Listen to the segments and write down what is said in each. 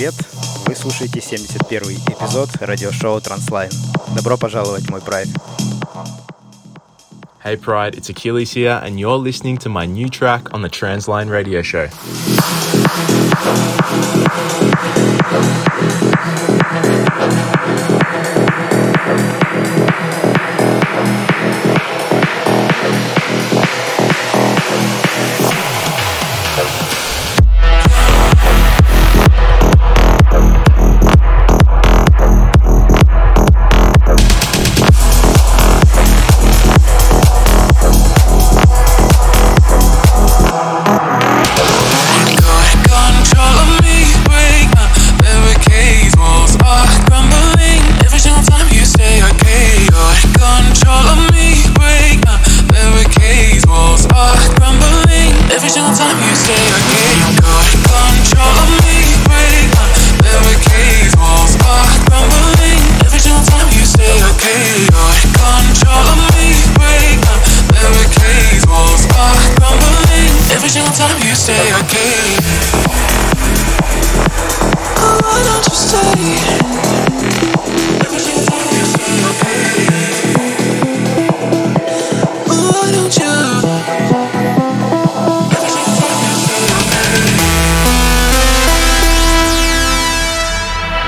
Привет! Вы слушаете 71 эпизод радиошоу Transline. Добро пожаловать мой прайд. Hey Pride, it's Achilles here, and you're listening to my new track on the Transline Radio Show.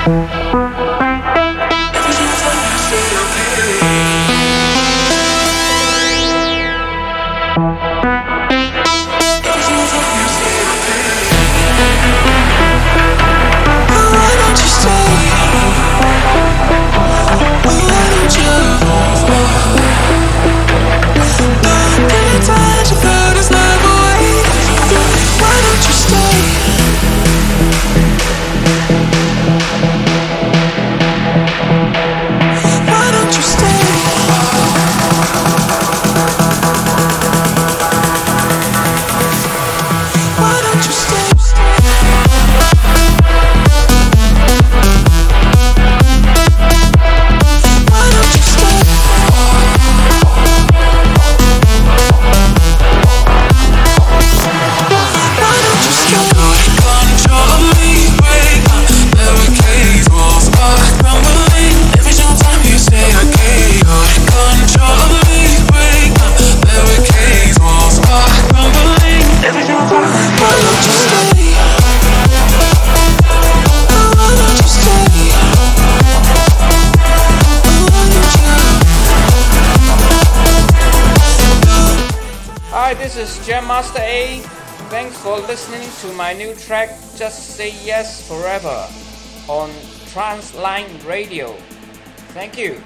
嗯。Say Yes Forever on Transline Radio. Thank you.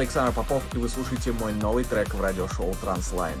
Александр Попов, и вы слушаете мой новый трек в радиошоу Transline.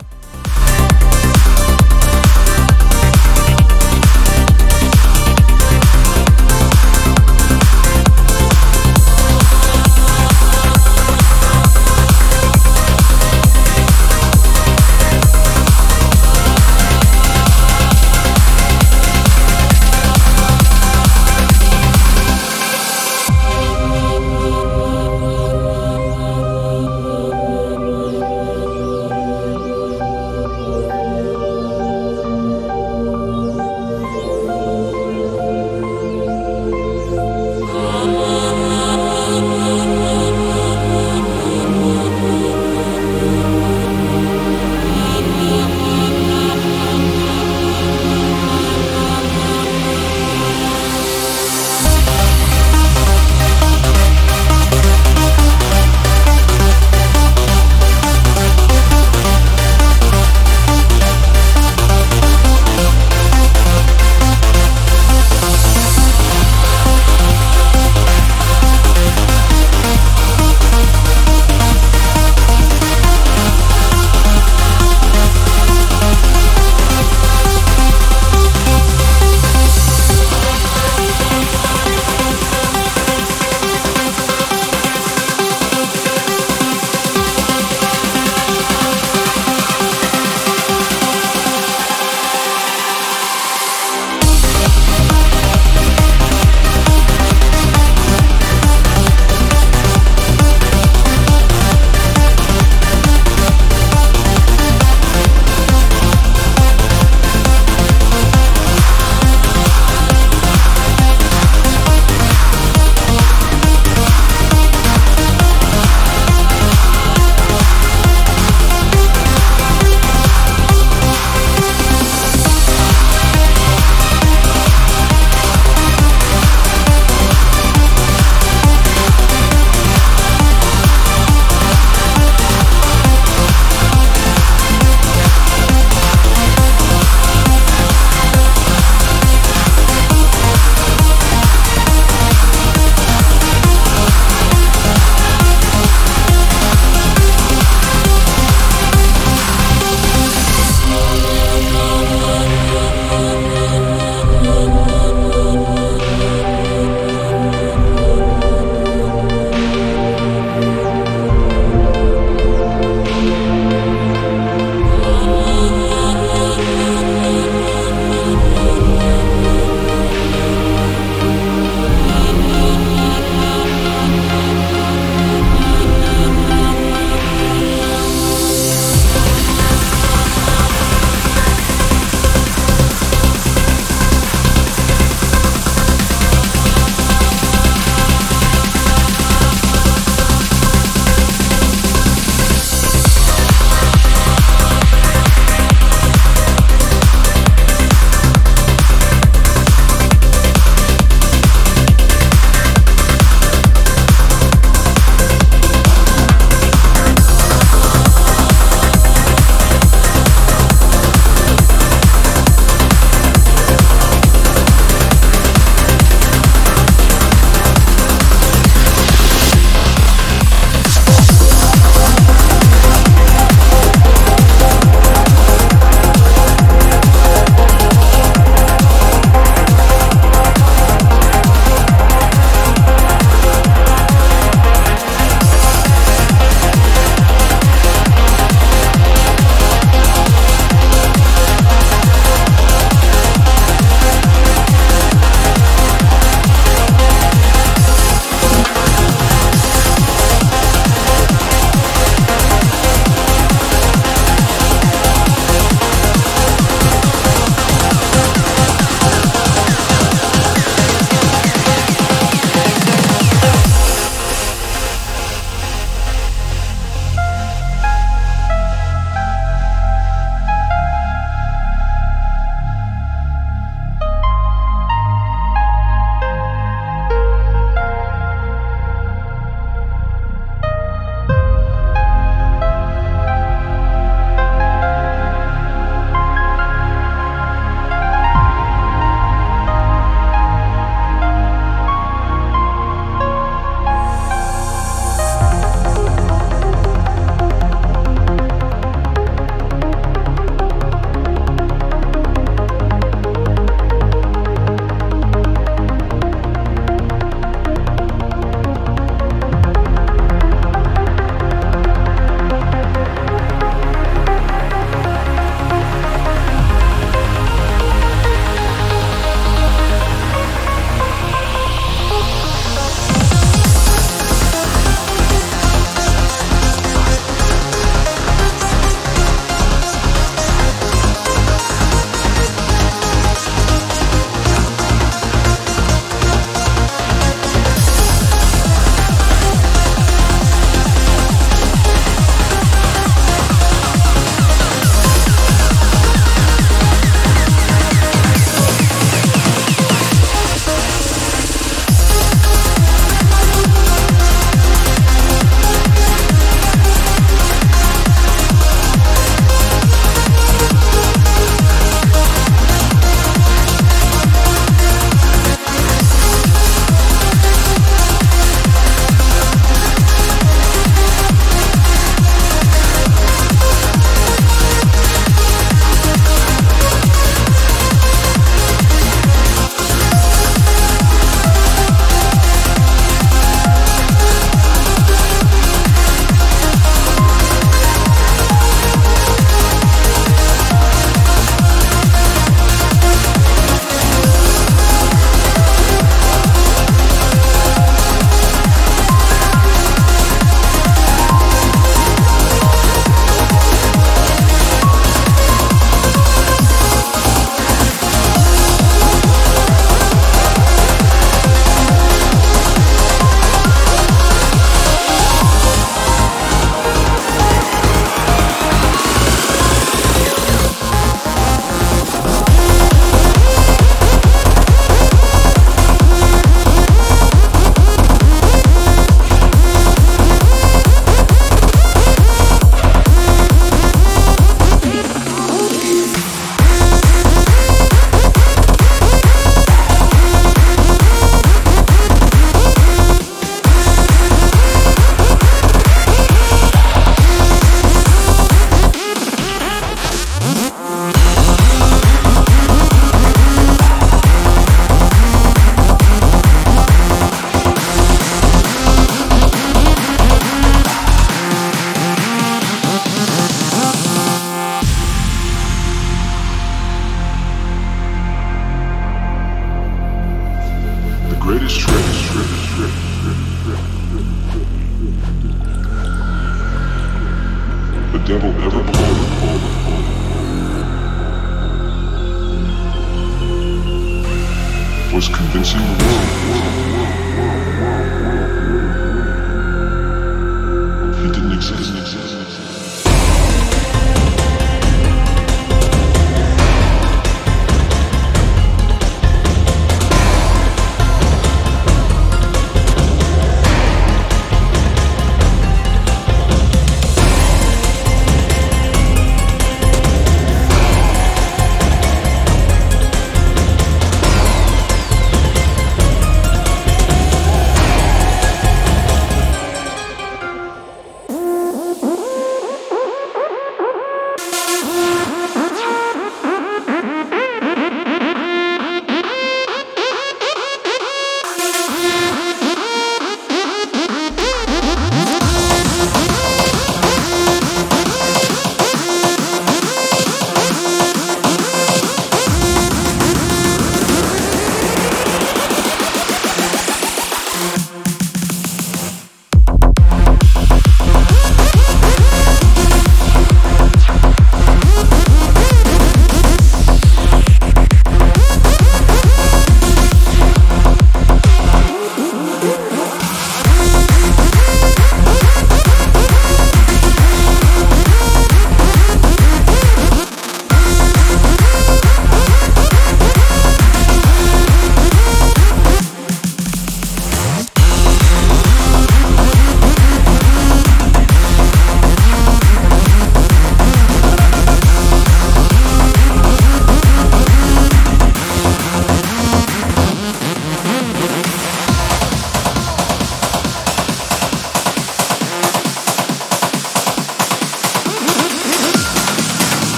Was convincing the world. He didn't exist.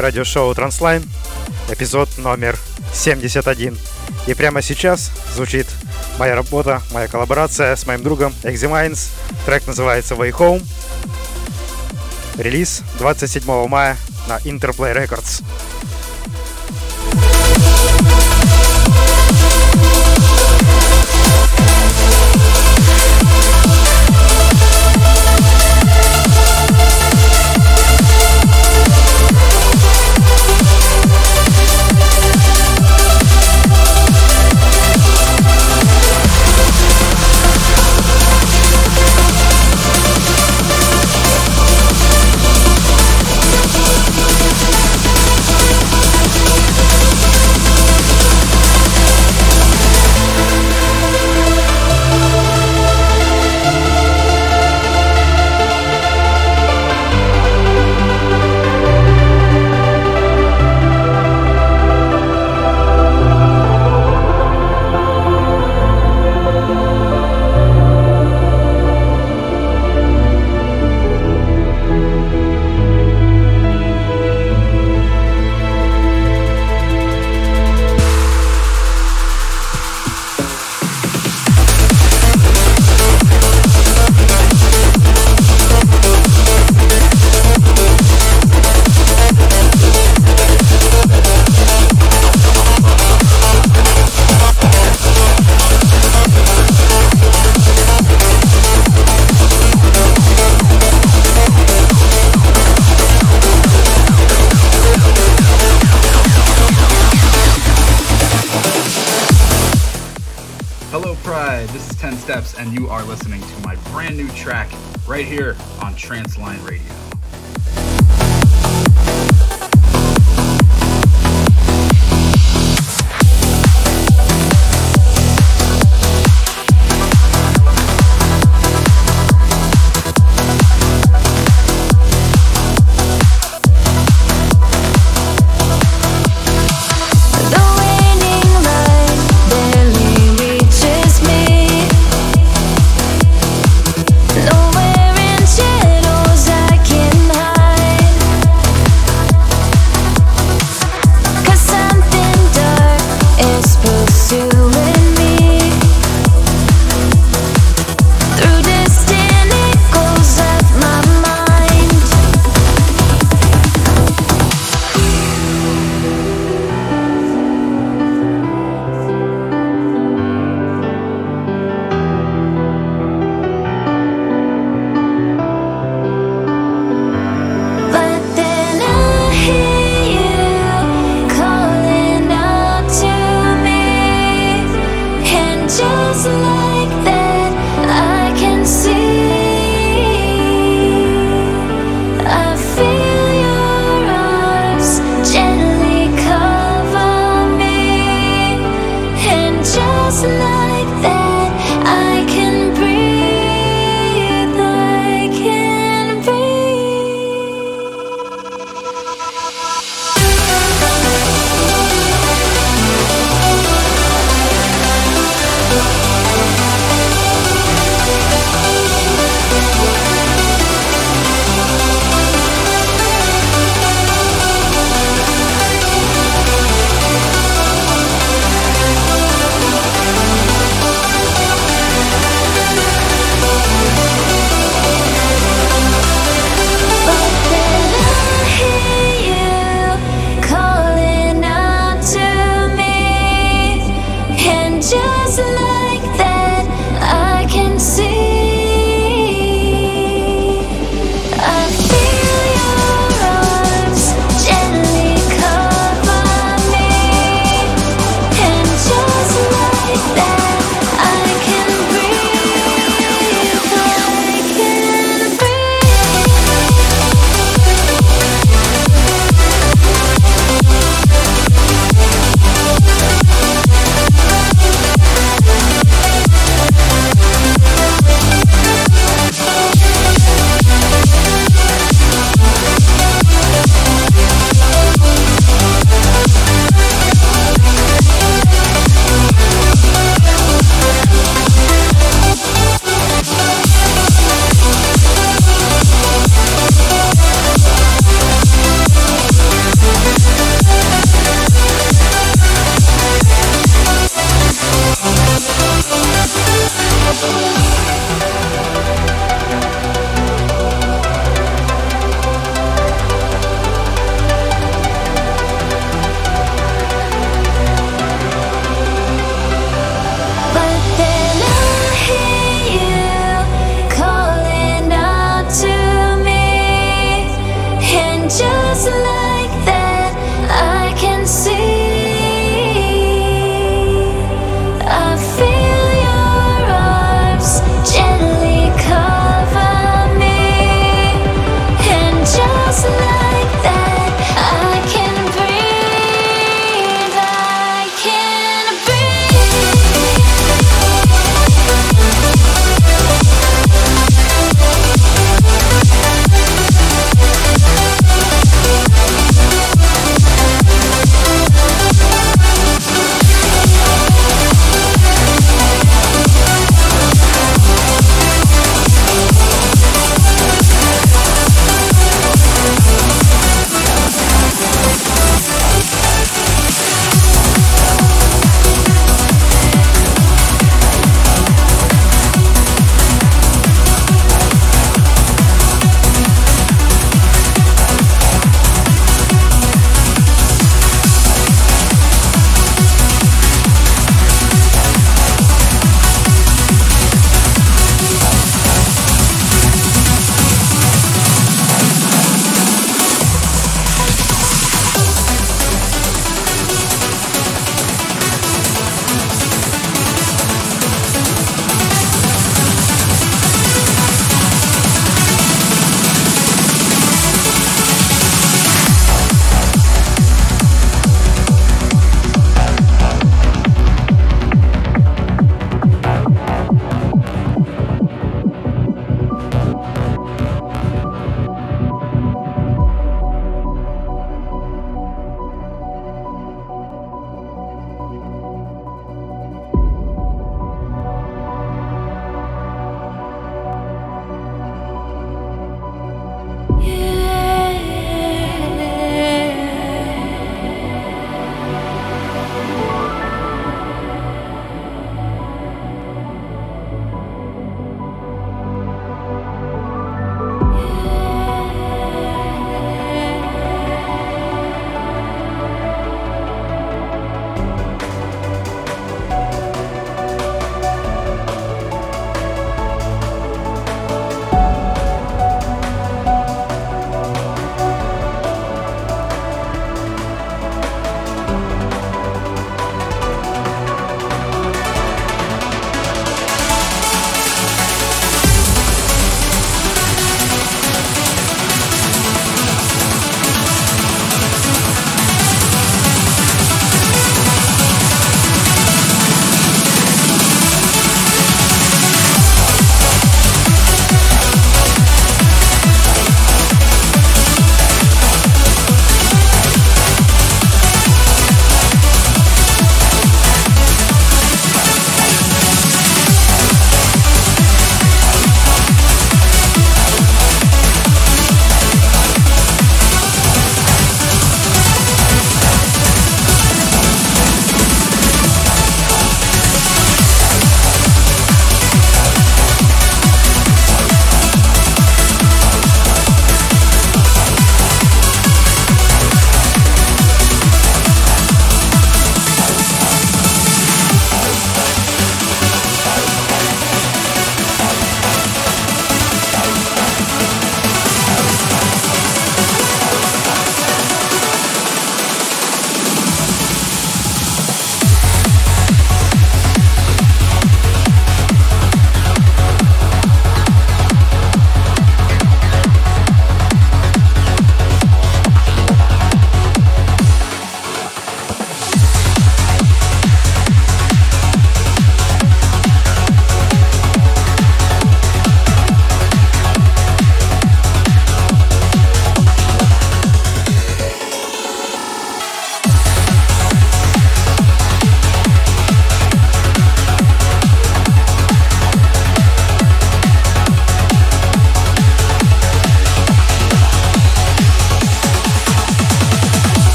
Слушаете радиошоу Transline, эпизод номер 71. И прямо сейчас звучит моя работа, моя коллаборация с моим другом Eximines. Трек называется Way Home. Релиз 27 мая на Interplay Records.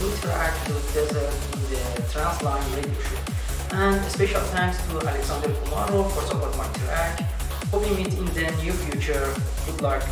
interact with desert in the Transline radio show. And special thanks to Alexander Kumaro for support my track. Hope we meet in the near future. Good luck.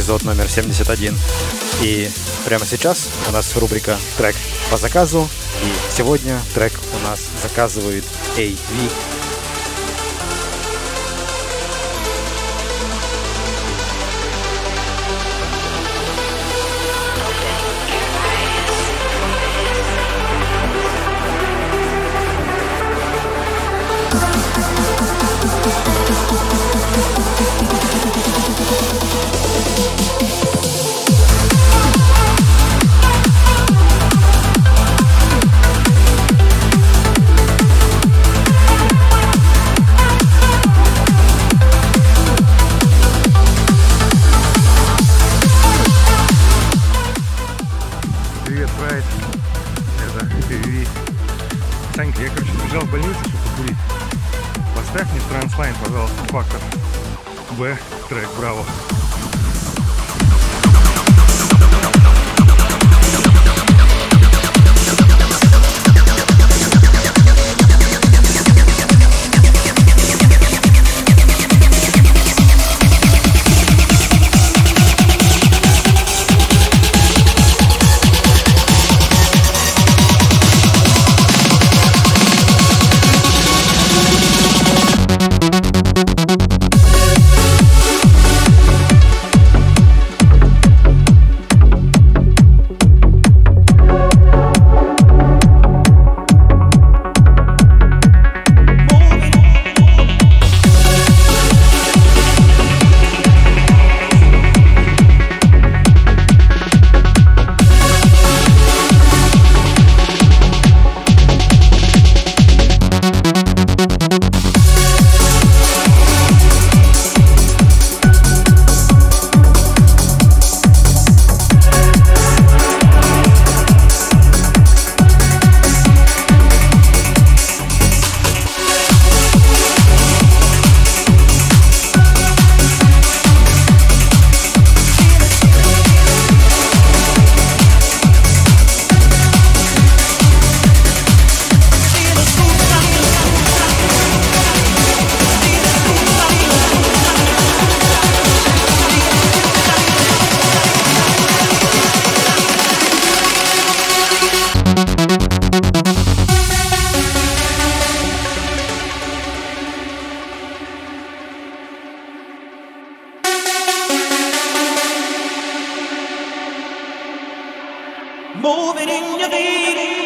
Эпизод номер 71. И прямо сейчас у нас рубрика «Трек по заказу». И сегодня трек у нас заказывает AV Санька, я, короче, сбежал в больницу, чтобы покурить. Поставь мне транслайн, пожалуйста, фактор. Б, трек, браво. Moving in your feet.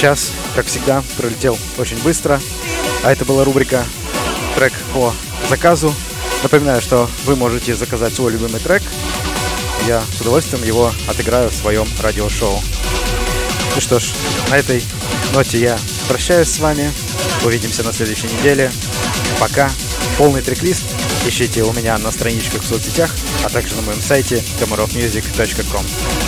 Час, как всегда, пролетел очень быстро. А это была рубрика «Трек по заказу». Напоминаю, что вы можете заказать свой любимый трек. Я с удовольствием его отыграю в своем радиошоу. Ну что ж, на этой ноте я прощаюсь с вами. Увидимся на следующей неделе. Пока. Полный трек-лист ищите у меня на страничках в соцсетях, а также на моем сайте komarovmusic.com.